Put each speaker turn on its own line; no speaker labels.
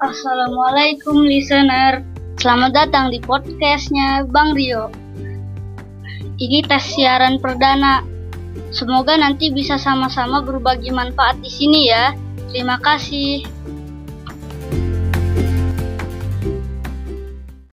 Assalamualaikum listener. Selamat datang di podcastnya Bang Rio. Ini tes siaran perdana. Semoga nanti bisa sama-sama berbagi manfaat di sini ya. Terima kasih.